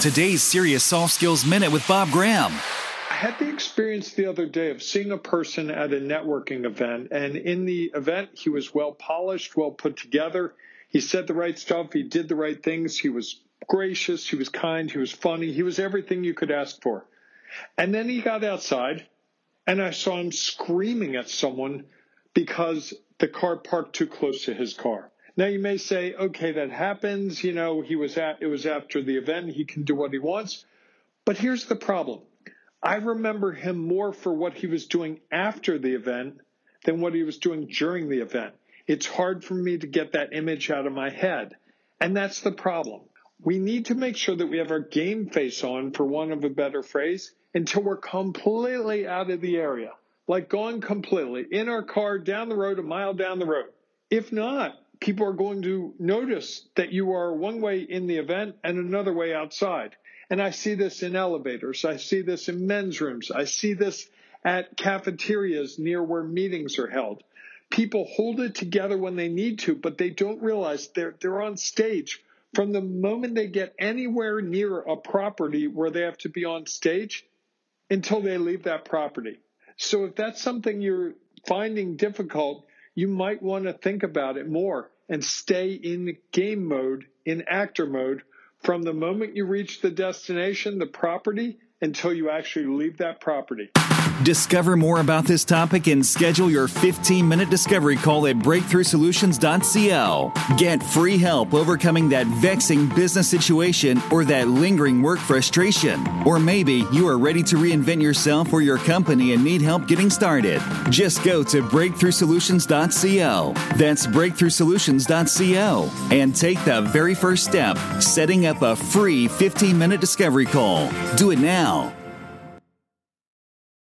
Today's Serious Soft Skills Minute with Bob Graham. I had the experience the other day of seeing a person at a networking event, and in the event, he was well polished, well put together. He said the right stuff, he did the right things, he was gracious, he was kind, he was funny, he was everything you could ask for. And then he got outside, and I saw him screaming at someone because the car parked too close to his car. Now you may say, okay, that happens. You know, he was at, it was after the event. He can do what he wants. But here's the problem. I remember him more for what he was doing after the event than what he was doing during the event. It's hard for me to get that image out of my head. And that's the problem. We need to make sure that we have our game face on, for one of a better phrase, until we're completely out of the area. Like going completely in our car down the road, a mile down the road. If not, people are going to notice that you are one way in the event and another way outside. And I see this in elevators. I see this in men's rooms. I see this at cafeterias near where meetings are held. People hold it together when they need to, but they don't realize they're, they're on stage. From the moment they get anywhere near a property where they have to be on stage until they leave that property. So if that's something you're finding difficult, you might want to think about it more and stay in game mode, in actor mode, from the moment you reach the destination, the property, until you actually leave that property. Discover more about this topic and schedule your 15 minute discovery call at breakthroughsolutions.co. Get free help overcoming that vexing business situation or that lingering work frustration. Or maybe you are ready to reinvent yourself or your company and need help getting started. Just go to breakthroughsolutions.co. That's breakthroughsolutions.co and take the very first step, setting up a free 15 minute discovery call. Do it now